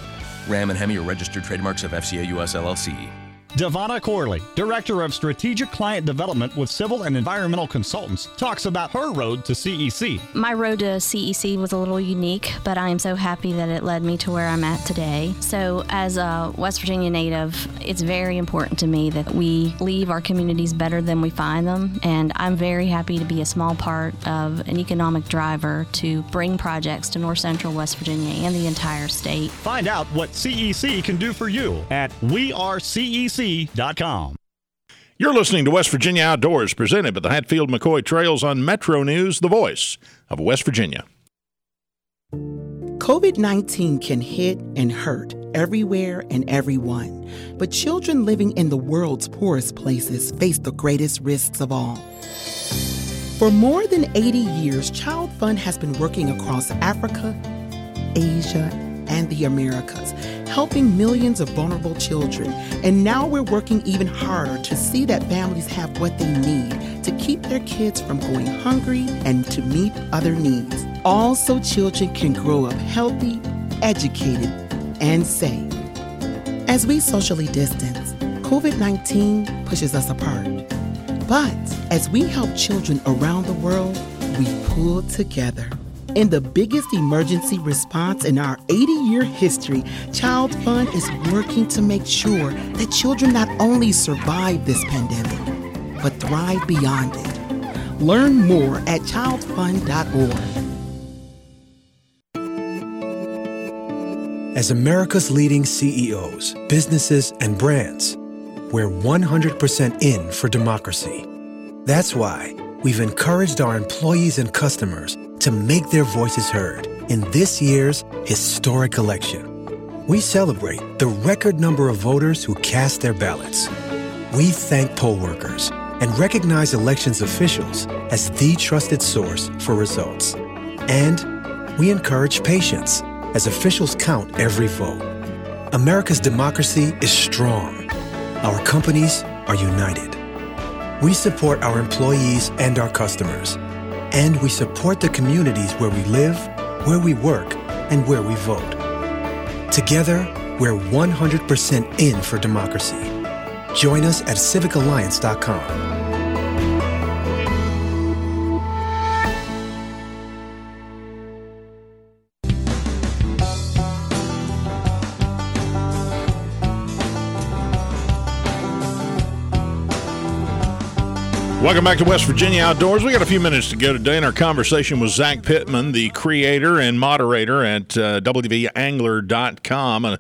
Ram and Hemi are registered trademarks of FCA US LLC. Devonna Corley, Director of Strategic Client Development with Civil and Environmental Consultants, talks about her road to CEC. My road to CEC was a little unique, but I am so happy that it led me to where I'm at today. So, as a West Virginia native, it's very important to me that we leave our communities better than we find them, and I'm very happy to be a small part of an economic driver to bring projects to North Central West Virginia and the entire state. Find out what CEC can do for you at WeAreCEC you're listening to West Virginia Outdoors, presented by the Hatfield McCoy Trails on Metro News, the voice of West Virginia. COVID 19 can hit and hurt everywhere and everyone, but children living in the world's poorest places face the greatest risks of all. For more than 80 years, Child Fund has been working across Africa, Asia, and the Americas, helping millions of vulnerable children. And now we're working even harder to see that families have what they need to keep their kids from going hungry and to meet other needs. All so children can grow up healthy, educated, and safe. As we socially distance, COVID 19 pushes us apart. But as we help children around the world, we pull together. In the biggest emergency response in our 80 year history, Child Fund is working to make sure that children not only survive this pandemic, but thrive beyond it. Learn more at childfund.org. As America's leading CEOs, businesses, and brands, we're 100% in for democracy. That's why we've encouraged our employees and customers to make their voices heard in this year's historic election. We celebrate the record number of voters who cast their ballots. We thank poll workers and recognize elections officials as the trusted source for results. And we encourage patience as officials count every vote. America's democracy is strong. Our companies are united. We support our employees and our customers and we support the communities where we live, where we work, and where we vote. Together, we're 100% in for democracy. Join us at civicalliance.com. Welcome back to West Virginia Outdoors. We got a few minutes to go today in our conversation with Zach Pittman, the creator and moderator at uh, WVAngler.com, a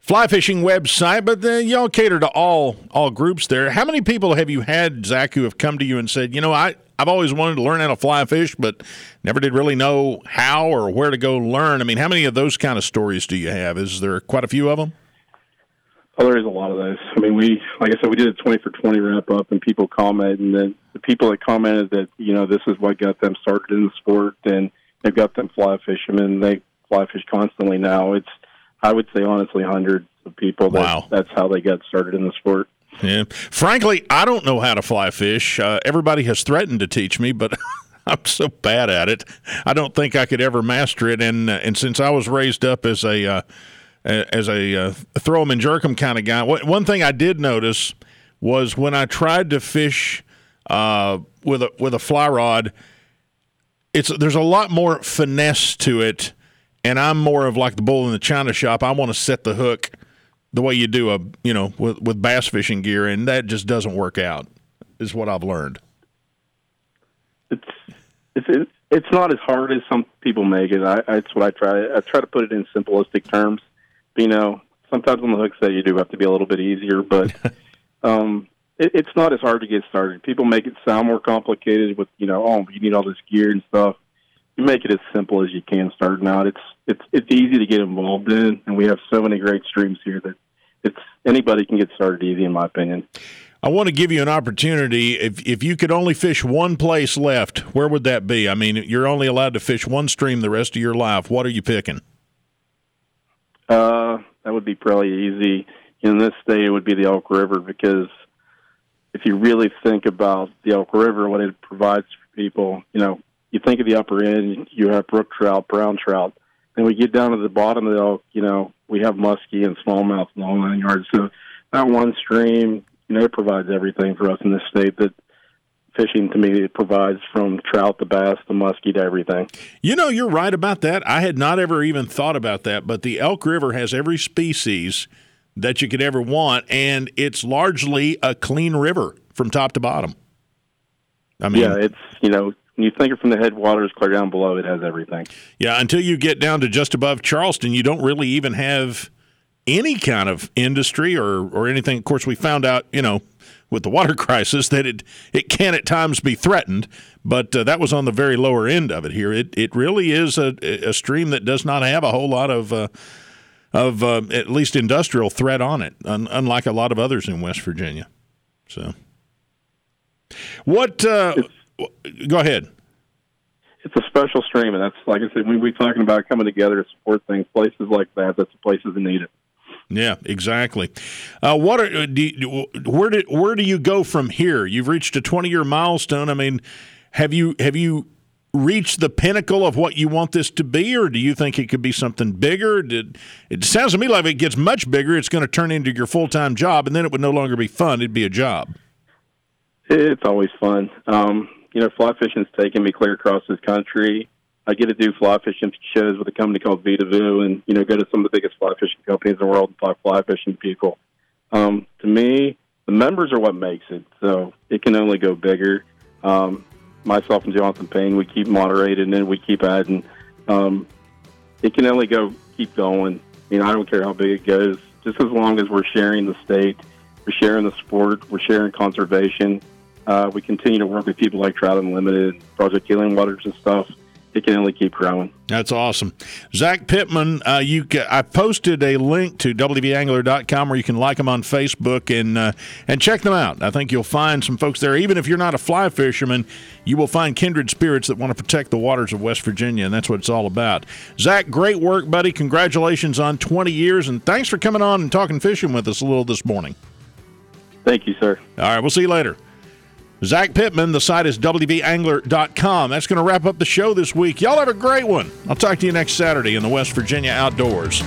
fly fishing website. But uh, y'all cater to all all groups there. How many people have you had, Zach, who have come to you and said, you know, I I've always wanted to learn how to fly fish, but never did really know how or where to go learn. I mean, how many of those kind of stories do you have? Is there quite a few of them? Oh, there is a lot of those. I mean, we, like I said, we did a 20 for 20 wrap up, and people comment, and then the people that commented that, you know, this is what got them started in the sport, and they've got them fly fishermen. They fly fish constantly now. It's, I would say, honestly, hundreds of people. That, Wow. That's how they got started in the sport. Yeah. Frankly, I don't know how to fly fish. Uh, everybody has threatened to teach me, but I'm so bad at it. I don't think I could ever master it. And uh, and since I was raised up as a uh, as a uh, throw 'em and jerk 'em kind of guy, one thing I did notice was when I tried to fish uh, with a with a fly rod, it's there's a lot more finesse to it, and I'm more of like the bull in the china shop. I want to set the hook the way you do a you know with with bass fishing gear, and that just doesn't work out. Is what I've learned. It's it, it's not as hard as some people make it. I, what I try. I try to put it in simplistic terms. You know, sometimes on the hooks that you do have to be a little bit easier, but um, it, it's not as hard to get started. People make it sound more complicated with you know, oh, you need all this gear and stuff. You make it as simple as you can starting out. It's it's it's easy to get involved in, and we have so many great streams here that it's anybody can get started easy, in my opinion. I want to give you an opportunity. If if you could only fish one place left, where would that be? I mean, you're only allowed to fish one stream the rest of your life. What are you picking? Uh, that would be probably easy. In this state, it would be the Elk River because if you really think about the Elk River, what it provides for people, you know, you think of the upper end, you have brook trout, brown trout. Then we get down to the bottom of the elk, you know, we have muskie and smallmouth and all nine yards. So that one stream, you know, it provides everything for us in this state that fishing to me it provides from trout to bass to muskie to everything. You know, you're right about that. I had not ever even thought about that, but the Elk River has every species that you could ever want, and it's largely a clean river from top to bottom. I mean, yeah, it's you know when you think it from the headwaters clear down below, it has everything. Yeah, until you get down to just above Charleston, you don't really even have any kind of industry or, or anything. Of course, we found out, you know, with the water crisis that it it can at times be threatened, but uh, that was on the very lower end of it. Here, it it really is a, a stream that does not have a whole lot of uh, of uh, at least industrial threat on it, un- unlike a lot of others in West Virginia. So, what? Uh, go ahead. It's a special stream, and that's like I said. When we're talking about coming together to support things, places like that, that's the places that need it. Yeah, exactly. Uh, what are, do you, where do where do you go from here? You've reached a twenty year milestone. I mean, have you have you reached the pinnacle of what you want this to be, or do you think it could be something bigger? Did, it sounds to me like if it gets much bigger, it's going to turn into your full time job, and then it would no longer be fun; it'd be a job. It's always fun. Um, you know, fly fishing's taken me clear across this country. I get to do fly fishing shows with a company called Vedavoo, and you know, go to some of the biggest fly fishing companies in the world and talk fly fishing people. Um, to me, the members are what makes it. So it can only go bigger. Um, myself and Jonathan Payne, we keep moderating and we keep adding. Um, it can only go keep going. You know, I don't care how big it goes, just as long as we're sharing the state, we're sharing the sport, we're sharing conservation. Uh, we continue to work with people like Trout Unlimited, Project Healing Waters, and stuff. It can only keep growing. That's awesome. Zach Pittman, uh, you ca- I posted a link to WVAngler.com where you can like them on Facebook and uh, and check them out. I think you'll find some folks there. Even if you're not a fly fisherman, you will find kindred spirits that want to protect the waters of West Virginia, and that's what it's all about. Zach, great work, buddy. Congratulations on 20 years, and thanks for coming on and talking fishing with us a little this morning. Thank you, sir. All right, we'll see you later. Zach Pittman, the site is WVAngler.com. That's going to wrap up the show this week. Y'all have a great one. I'll talk to you next Saturday in the West Virginia Outdoors.